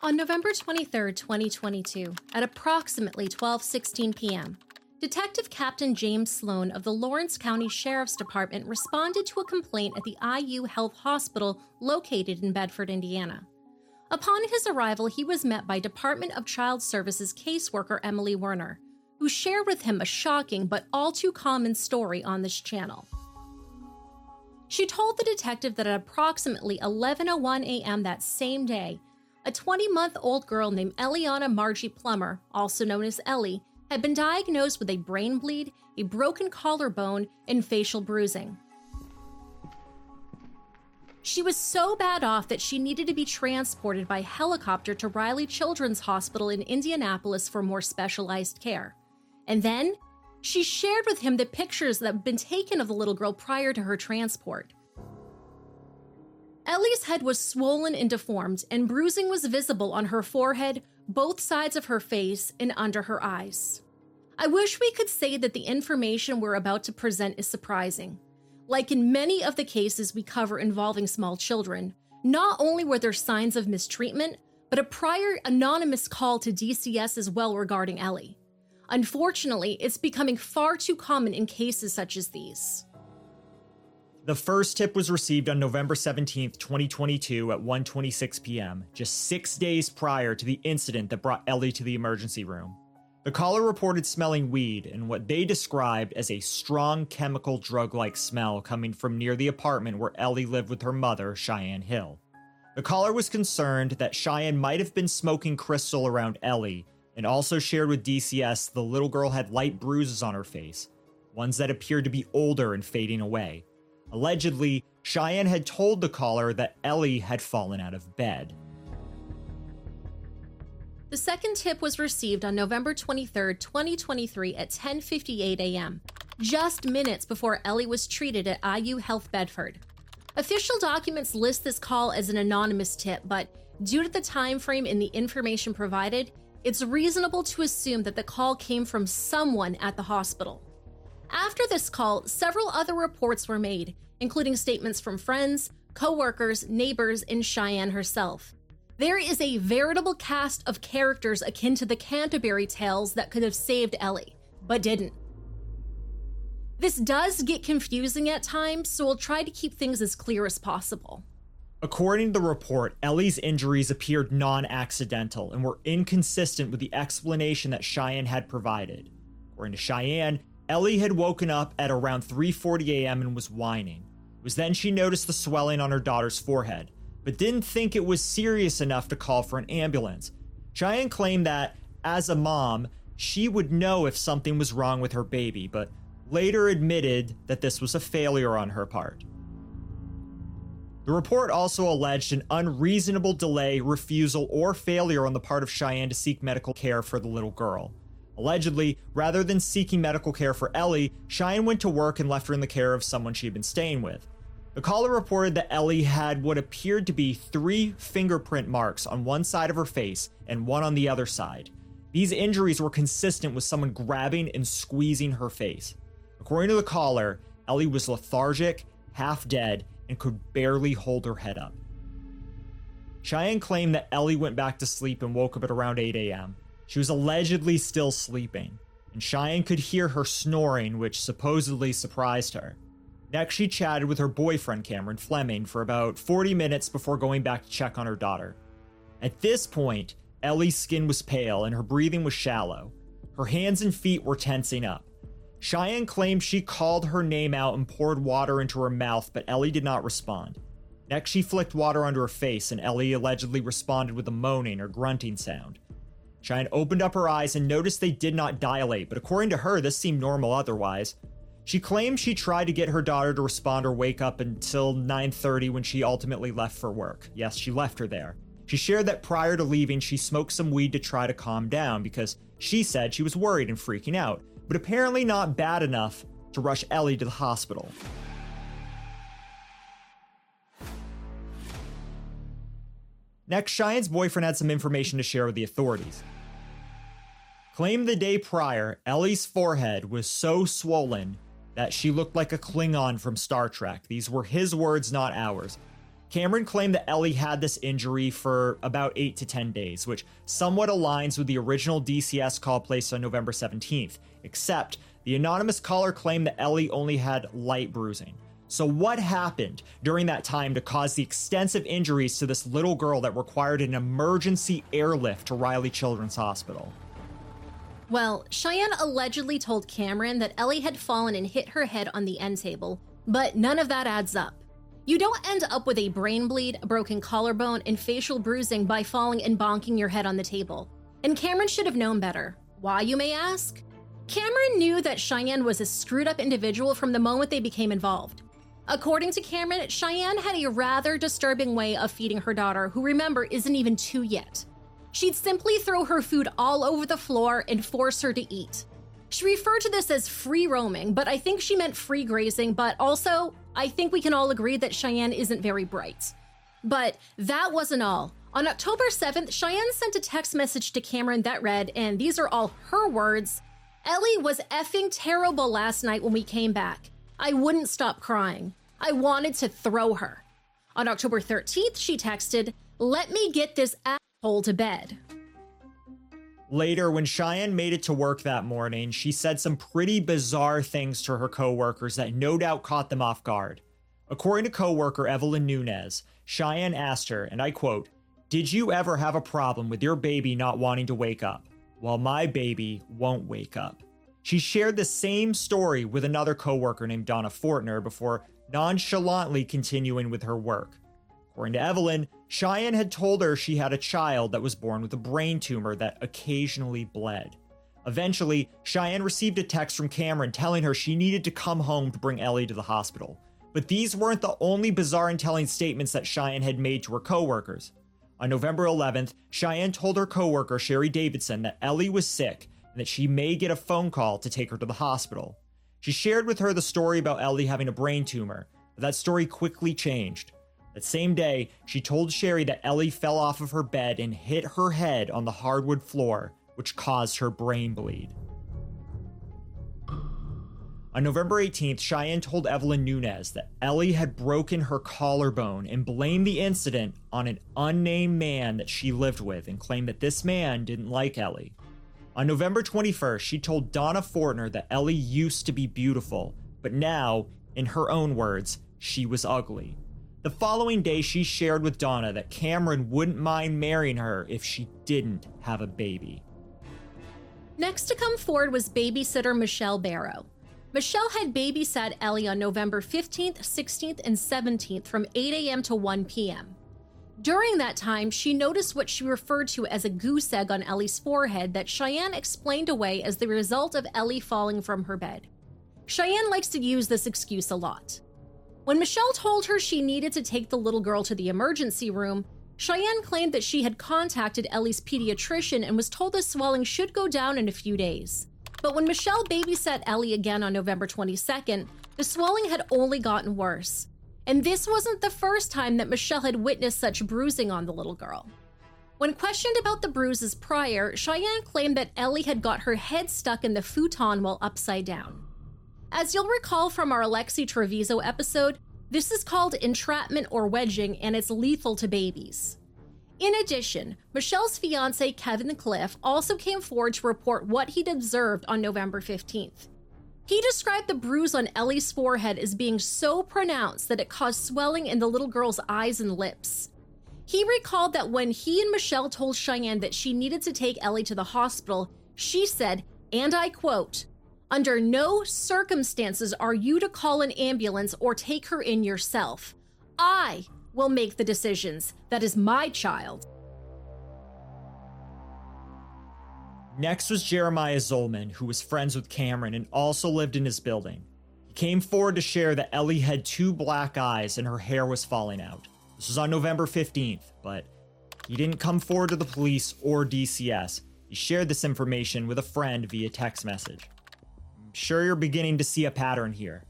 On November 23, 2022, at approximately 12:16 p.m., Detective Captain James Sloan of the Lawrence County Sheriff's Department responded to a complaint at the IU Health Hospital located in Bedford, Indiana. Upon his arrival, he was met by Department of Child Services caseworker Emily Werner, who shared with him a shocking but all too common story on this channel. She told the detective that at approximately 11:01 a.m. that same day, a 20-month-old girl named Elliaunna Margie Plummer, also known as Ellie, had been diagnosed with a brain bleed, a broken collarbone, and facial bruising. She was so bad off that she needed to be transported by helicopter to Riley Children's Hospital in Indianapolis for more specialized care. And then she shared with him the pictures that had been taken of the little girl prior to her transport. Ellie's head was swollen and deformed, and bruising was visible on her forehead, both sides of her face, and under her eyes. I wish we could say that the information we're about to present is surprising. Like in many of the cases we cover involving small children, not only were there signs of mistreatment, but a prior anonymous call to DCS as well regarding Ellie. Unfortunately, it's becoming far too common in cases such as these. The first tip was received on November 17, 2022 at 1:26 p.m., just 6 days prior to the incident that brought Ellie to the emergency room. The caller reported smelling weed and what they described as a strong chemical drug-like smell coming from near the apartment where Ellie lived with her mother, Cheyenne Hill. The caller was concerned that Cheyenne might have been smoking crystal around Ellie and also shared with DCS the little girl had light bruises on her face, ones that appeared to be older and fading away. Allegedly, Cheyenne had told the caller that Ellie had fallen out of bed. The second tip was received on November 23, 2023 at 10:58 a.m., just minutes before Ellie was treated at IU Health Bedford. Official documents list this call as an anonymous tip, but due to the time frame in the information provided, it's reasonable to assume that the call came from someone at the hospital. After this call, several other reports were made, including statements from friends, coworkers, neighbors, and Cheyenne herself. There is a veritable cast of characters akin to the Canterbury Tales that could have saved Ellie, but didn't. This does get confusing at times, so we'll try to keep things as clear as possible. According to the report, Ellie's injuries appeared non accidental and were inconsistent with the explanation that Cheyenne had provided. According to Cheyenne, Ellie had woken up at around 3:40 a.m. and was whining. It was then she noticed the swelling on her daughter's forehead, but didn't think it was serious enough to call for an ambulance. Cheyenne claimed that, as a mom, she would know if something was wrong with her baby, but later admitted that this was a failure on her part. The report also alleged an unreasonable delay, refusal, or failure on the part of Cheyenne to seek medical care for the little girl. Allegedly, rather than seeking medical care for Ellie, Cheyenne went to work and left her in the care of someone she had been staying with. The caller reported that Ellie had what appeared to be three fingerprint marks on one side of her face and one on the other side. These injuries were consistent with someone grabbing and squeezing her face. According to the caller, Ellie was lethargic, half dead, and could barely hold her head up. Cheyenne claimed that Ellie went back to sleep and woke up at around 8 a.m. She was allegedly still sleeping, and Cheyenne could hear her snoring, which supposedly surprised her. Next, she chatted with her boyfriend, Cameron Fleming, for about 40 minutes before going back to check on her daughter. At this point, Ellie's skin was pale and her breathing was shallow. Her hands and feet were tensing up. Cheyenne claimed she called her name out and poured water into her mouth, but Ellie did not respond. Next, she flicked water onto her face, and Ellie allegedly responded with a moaning or grunting sound. Cheyenne opened up her eyes and noticed they did not dilate, but according to her, this seemed normal otherwise. She claimed she tried to get her daughter to respond or wake up until 9:30 when she ultimately left for work. Yes, she left her there. She shared that prior to leaving, she smoked some weed to try to calm down because she said she was worried and freaking out, but apparently not bad enough to rush Ellie to the hospital. Next, Cheyenne's boyfriend had some information to share with the authorities. Claimed the day prior, Ellie's forehead was so swollen that she looked like a Klingon from Star Trek. These were his words, not ours. Cameron claimed that Ellie had this injury for about 8 to 10 days, which somewhat aligns with the original DCS call placed on November 17th, except the anonymous caller claimed that Ellie only had light bruising. So, what happened during that time to cause the extensive injuries to this little girl that required an emergency airlift to Riley Children's Hospital? Well, Cheyenne allegedly told Cameron that Ellie had fallen and hit her head on the end table, but none of that adds up. You don't end up with a brain bleed, a broken collarbone, and facial bruising by falling and bonking your head on the table. And Cameron should have known better. Why, you may ask? Cameron knew that Cheyenne was a screwed up individual from the moment they became involved. According to Cameron, Cheyenne had a rather disturbing way of feeding her daughter, who remember isn't even two yet. She'd simply throw her food all over the floor and force her to eat. She referred to this as free roaming, but I think she meant free grazing, but also, I think we can all agree that Cheyenne isn't very bright. But that wasn't all. On October 7th, Cheyenne sent a text message to Cameron that read, and these are all her words Ellie was effing terrible last night when we came back. I wouldn't stop crying. I wanted to throw her. On October 13th, she texted, Let me get this asshole to bed. Later, when Cheyenne made it to work that morning, she said some pretty bizarre things to her coworkers that no doubt caught them off guard. According to coworker Evelyn Nunez, Cheyenne asked her, and I quote, Did you ever have a problem with your baby not wanting to wake up? Well, my baby won't wake up. She shared the same story with another coworker named Donna Fortner before nonchalantly continuing with her work. According to Evelyn, Cheyenne had told her she had a child that was born with a brain tumor that occasionally bled. Eventually, Cheyenne received a text from Cameron telling her she needed to come home to bring Ellie to the hospital. But these weren't the only bizarre and telling statements that Cheyenne had made to her coworkers. On November 11th, Cheyenne told her coworker Sherry Davidson that Ellie was sick and that she may get a phone call to take her to the hospital. She shared with her the story about Ellie having a brain tumor, but that story quickly changed. That same day, she told Sherry that Ellie fell off of her bed and hit her head on the hardwood floor, which caused her brain bleed. On November 18th, Cheyenne told Evelyn Nunez that Ellie had broken her collarbone and blamed the incident on an unnamed man that she lived with and claimed that this man didn't like Ellie. On November 21st, she told Donna Fortner that Ellie used to be beautiful, but now, in her own words, she was ugly. The following day, she shared with Donna that Cameron wouldn't mind marrying her if she didn't have a baby. Next to come forward was babysitter Michelle Barrow. Michelle had babysat Ellie on November 15th, 16th, and 17th from 8 a.m. to 1 p.m. During that time, she noticed what she referred to as a goose egg on Ellie's forehead that Cheyenne explained away as the result of Ellie falling from her bed. Cheyenne likes to use this excuse a lot. When Michelle told her she needed to take the little girl to the emergency room, Cheyenne claimed that she had contacted Ellie's pediatrician and was told the swelling should go down in a few days. But when Michelle babysat Ellie again on November 22nd, the swelling had only gotten worse. And this wasn't the first time that Michelle had witnessed such bruising on the little girl. When questioned about the bruises prior, Cheyenne claimed that Ellie had got her head stuck in the futon while upside down. As you'll recall from our Alexi Treviso episode, this is called entrapment or wedging and it's lethal to babies. In addition, Michelle's fiance Kevin Cliff also came forward to report what he'd observed on November 15th. He described the bruise on Ellie's forehead as being so pronounced that it caused swelling in the little girl's eyes and lips. He recalled that when he and Michelle told Cheyenne that she needed to take Ellie to the hospital, she said, and I quote, Under no circumstances are you to call an ambulance or take her in yourself. I will make the decisions. That is my child. Next was Jeremiah Zolman, who was friends with Cameron and also lived in his building. He came forward to share that Ellie had two black eyes and her hair was falling out. This was on November 15th, but he didn't come forward to the police or DCS. He shared this information with a friend via text message. I'm sure you're beginning to see a pattern here.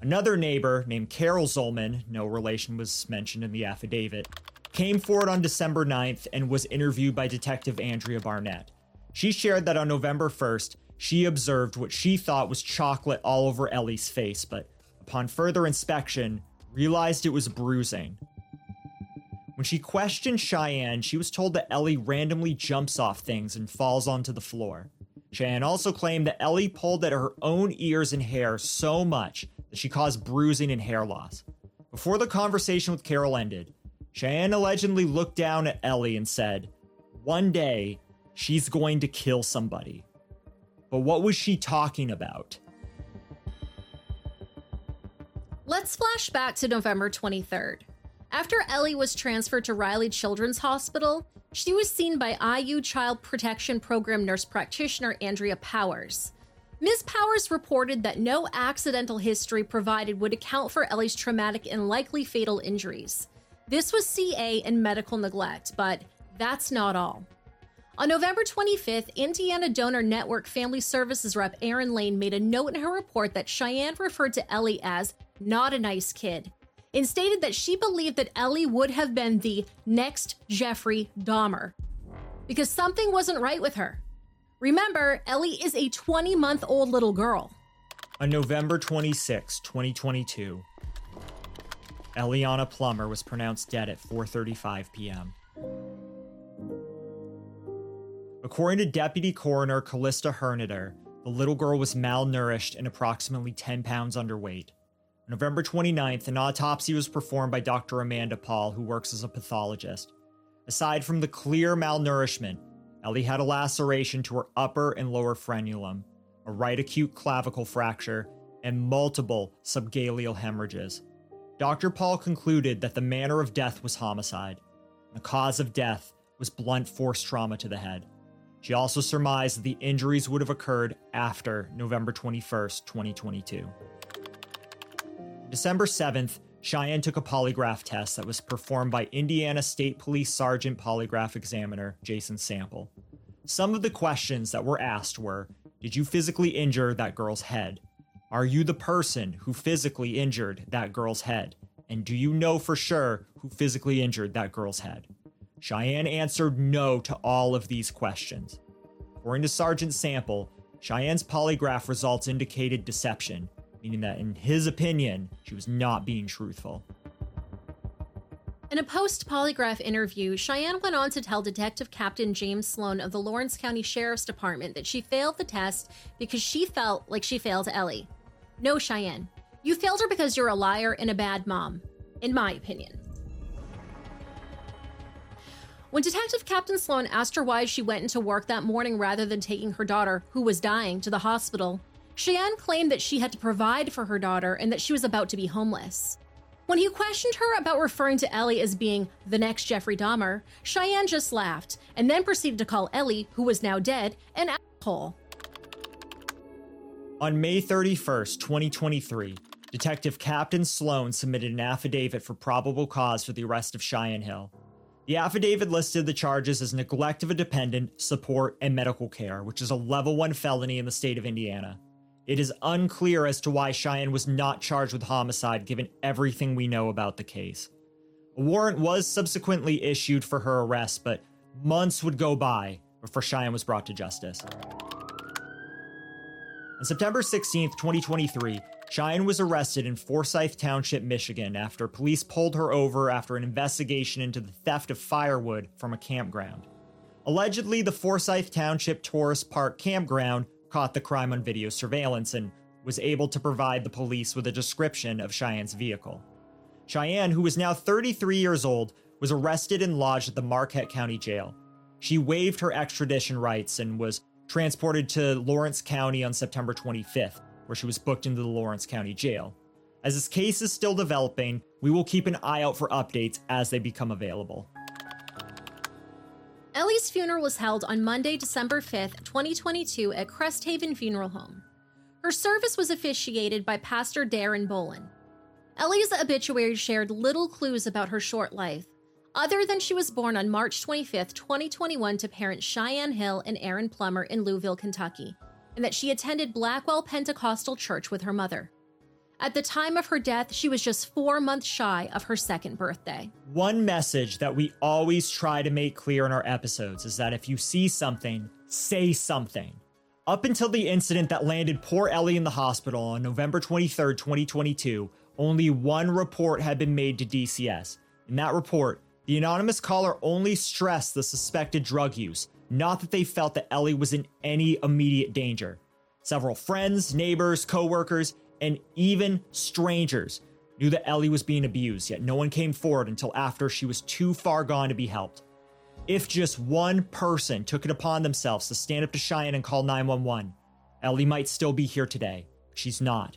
Another neighbor named Carol Zolman, no relation was mentioned in the affidavit, came forward on December 9th and was interviewed by Detective Andrea Barnett. She shared that on November 1st, she observed what she thought was chocolate all over Ellie's face, but upon further inspection, realized it was bruising. When she questioned Cheyenne, she was told that Ellie randomly jumps off things and falls onto the floor. Cheyenne also claimed that Ellie pulled at her own ears and hair so much that she caused bruising and hair loss. Before the conversation with Carol ended, Cheyenne allegedly looked down at Ellie and said, One day, she's going to kill somebody. But what was she talking about? Let's flash back to November 23rd. After Ellie was transferred to Riley Children's Hospital, she was seen by IU Child Protection Program nurse practitioner Andrea Powers. Ms. Powers reported that no accidental history provided would account for Ellie's traumatic and likely fatal injuries. This was CA and medical neglect, but that's not all. On November 25th, Indiana Donor Network Family Services rep Erin Lane made a note in her report that Cheyenne referred to Ellie as not a nice kid and stated that she believed that Ellie would have been the next Jeffrey Dahmer because something wasn't right with her. Remember, Ellie is a 20 month old little girl. On November 26, 2022, Elliaunna Plummer was pronounced dead at 4:35 p.m. According to Deputy Coroner Calysta Herniter, the little girl was malnourished and approximately 10 pounds underweight. November 29th, an autopsy was performed by Dr. Amanda Paul, who works as a pathologist. Aside from the clear malnourishment, Ellie had a laceration to her upper and lower frenulum, a right acute clavicle fracture, and multiple subgaleal hemorrhages. Dr. Paul concluded that the manner of death was homicide. The cause of death was blunt force trauma to the head. She also surmised the injuries would have occurred after November 21st, 2022. December 7th, Cheyenne took a polygraph test that was performed by Indiana State Police Sergeant Polygraph Examiner Jason Sample. Some of the questions that were asked were Did you physically injure that girl's head? Are you the person who physically injured that girl's head? And do you know for sure who physically injured that girl's head? Cheyenne answered no to all of these questions. According to Sergeant Sample, Cheyenne's polygraph results indicated deception, meaning that, in his opinion, she was not being truthful. In a post polygraph interview, Cheyenne went on to tell Detective Captain James Sloan of the Lawrence County Sheriff's Department that she failed the test because she felt like she failed Ellie. No, Cheyenne, you failed her because you're a liar and a bad mom, in my opinion. When Detective Captain Sloan asked her why she went into work that morning rather than taking her daughter, who was dying, to the hospital, Cheyenne claimed that she had to provide for her daughter and that she was about to be homeless. When he questioned her about referring to Ellie as being the next Jeffrey Dahmer, Cheyenne just laughed and then proceeded to call Ellie, who was now dead, an asshole. On May 31st, 2023, Detective Captain Sloan submitted an affidavit for probable cause for the arrest of Cheyenne Hill. The affidavit listed the charges as neglect of a dependent, support, and medical care, which is a level 1 felony in the state of Indiana. It is unclear as to why Cheyenne was not charged with homicide given everything we know about the case. A warrant was subsequently issued for her arrest, but months would go by before Cheyenne was brought to justice. On September 16, 2023, Cheyenne was arrested in Forsyth Township, Michigan, after police pulled her over after an investigation into the theft of firewood from a campground. Allegedly, the Forsyth Township Tourist Park campground caught the crime on video surveillance and was able to provide the police with a description of Cheyenne's vehicle. Cheyenne, who was now 33 years old, was arrested and lodged at the Marquette County Jail. She waived her extradition rights and was transported to Lawrence County on September 25th, where she was booked into the Lawrence County Jail. As this case is still developing, we will keep an eye out for updates as they become available. Ellie's funeral was held on Monday, December 5th, 2022, at Cresthaven Funeral Home. Her service was officiated by Pastor Darren Bolin. Ellie's obituary shared little clues about her short life, other than she was born on March 25th, 2021, to parents Cheyenne Hill and Aaron Plummer in Louisville, Kentucky, and that she attended Blackwell Pentecostal Church with her mother. At the time of her death, she was just four months shy of her second birthday. One message that we always try to make clear in our episodes is that if you see something, say something. Up until the incident that landed poor Ellie in the hospital on November 23, 2022, only one report had been made to DCS. In that report, The anonymous caller only stressed the suspected drug use, not that they felt that Ellie was in any immediate danger. Several friends, neighbors, coworkers, and even strangers knew that Ellie was being abused, yet no one came forward until after she was too far gone to be helped. If just one person took it upon themselves to stand up to Cheyenne and call 911, Ellie might still be here today. She's not.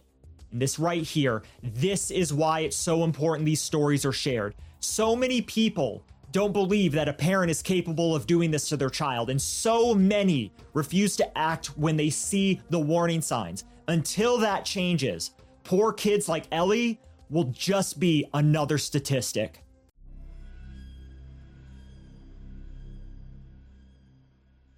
And this right here, this is why it's so important these stories are shared. So many people don't believe that a parent is capable of doing this to their child, and so many refuse to act when they see the warning signs. Until that changes, poor kids like Ellie will just be another statistic.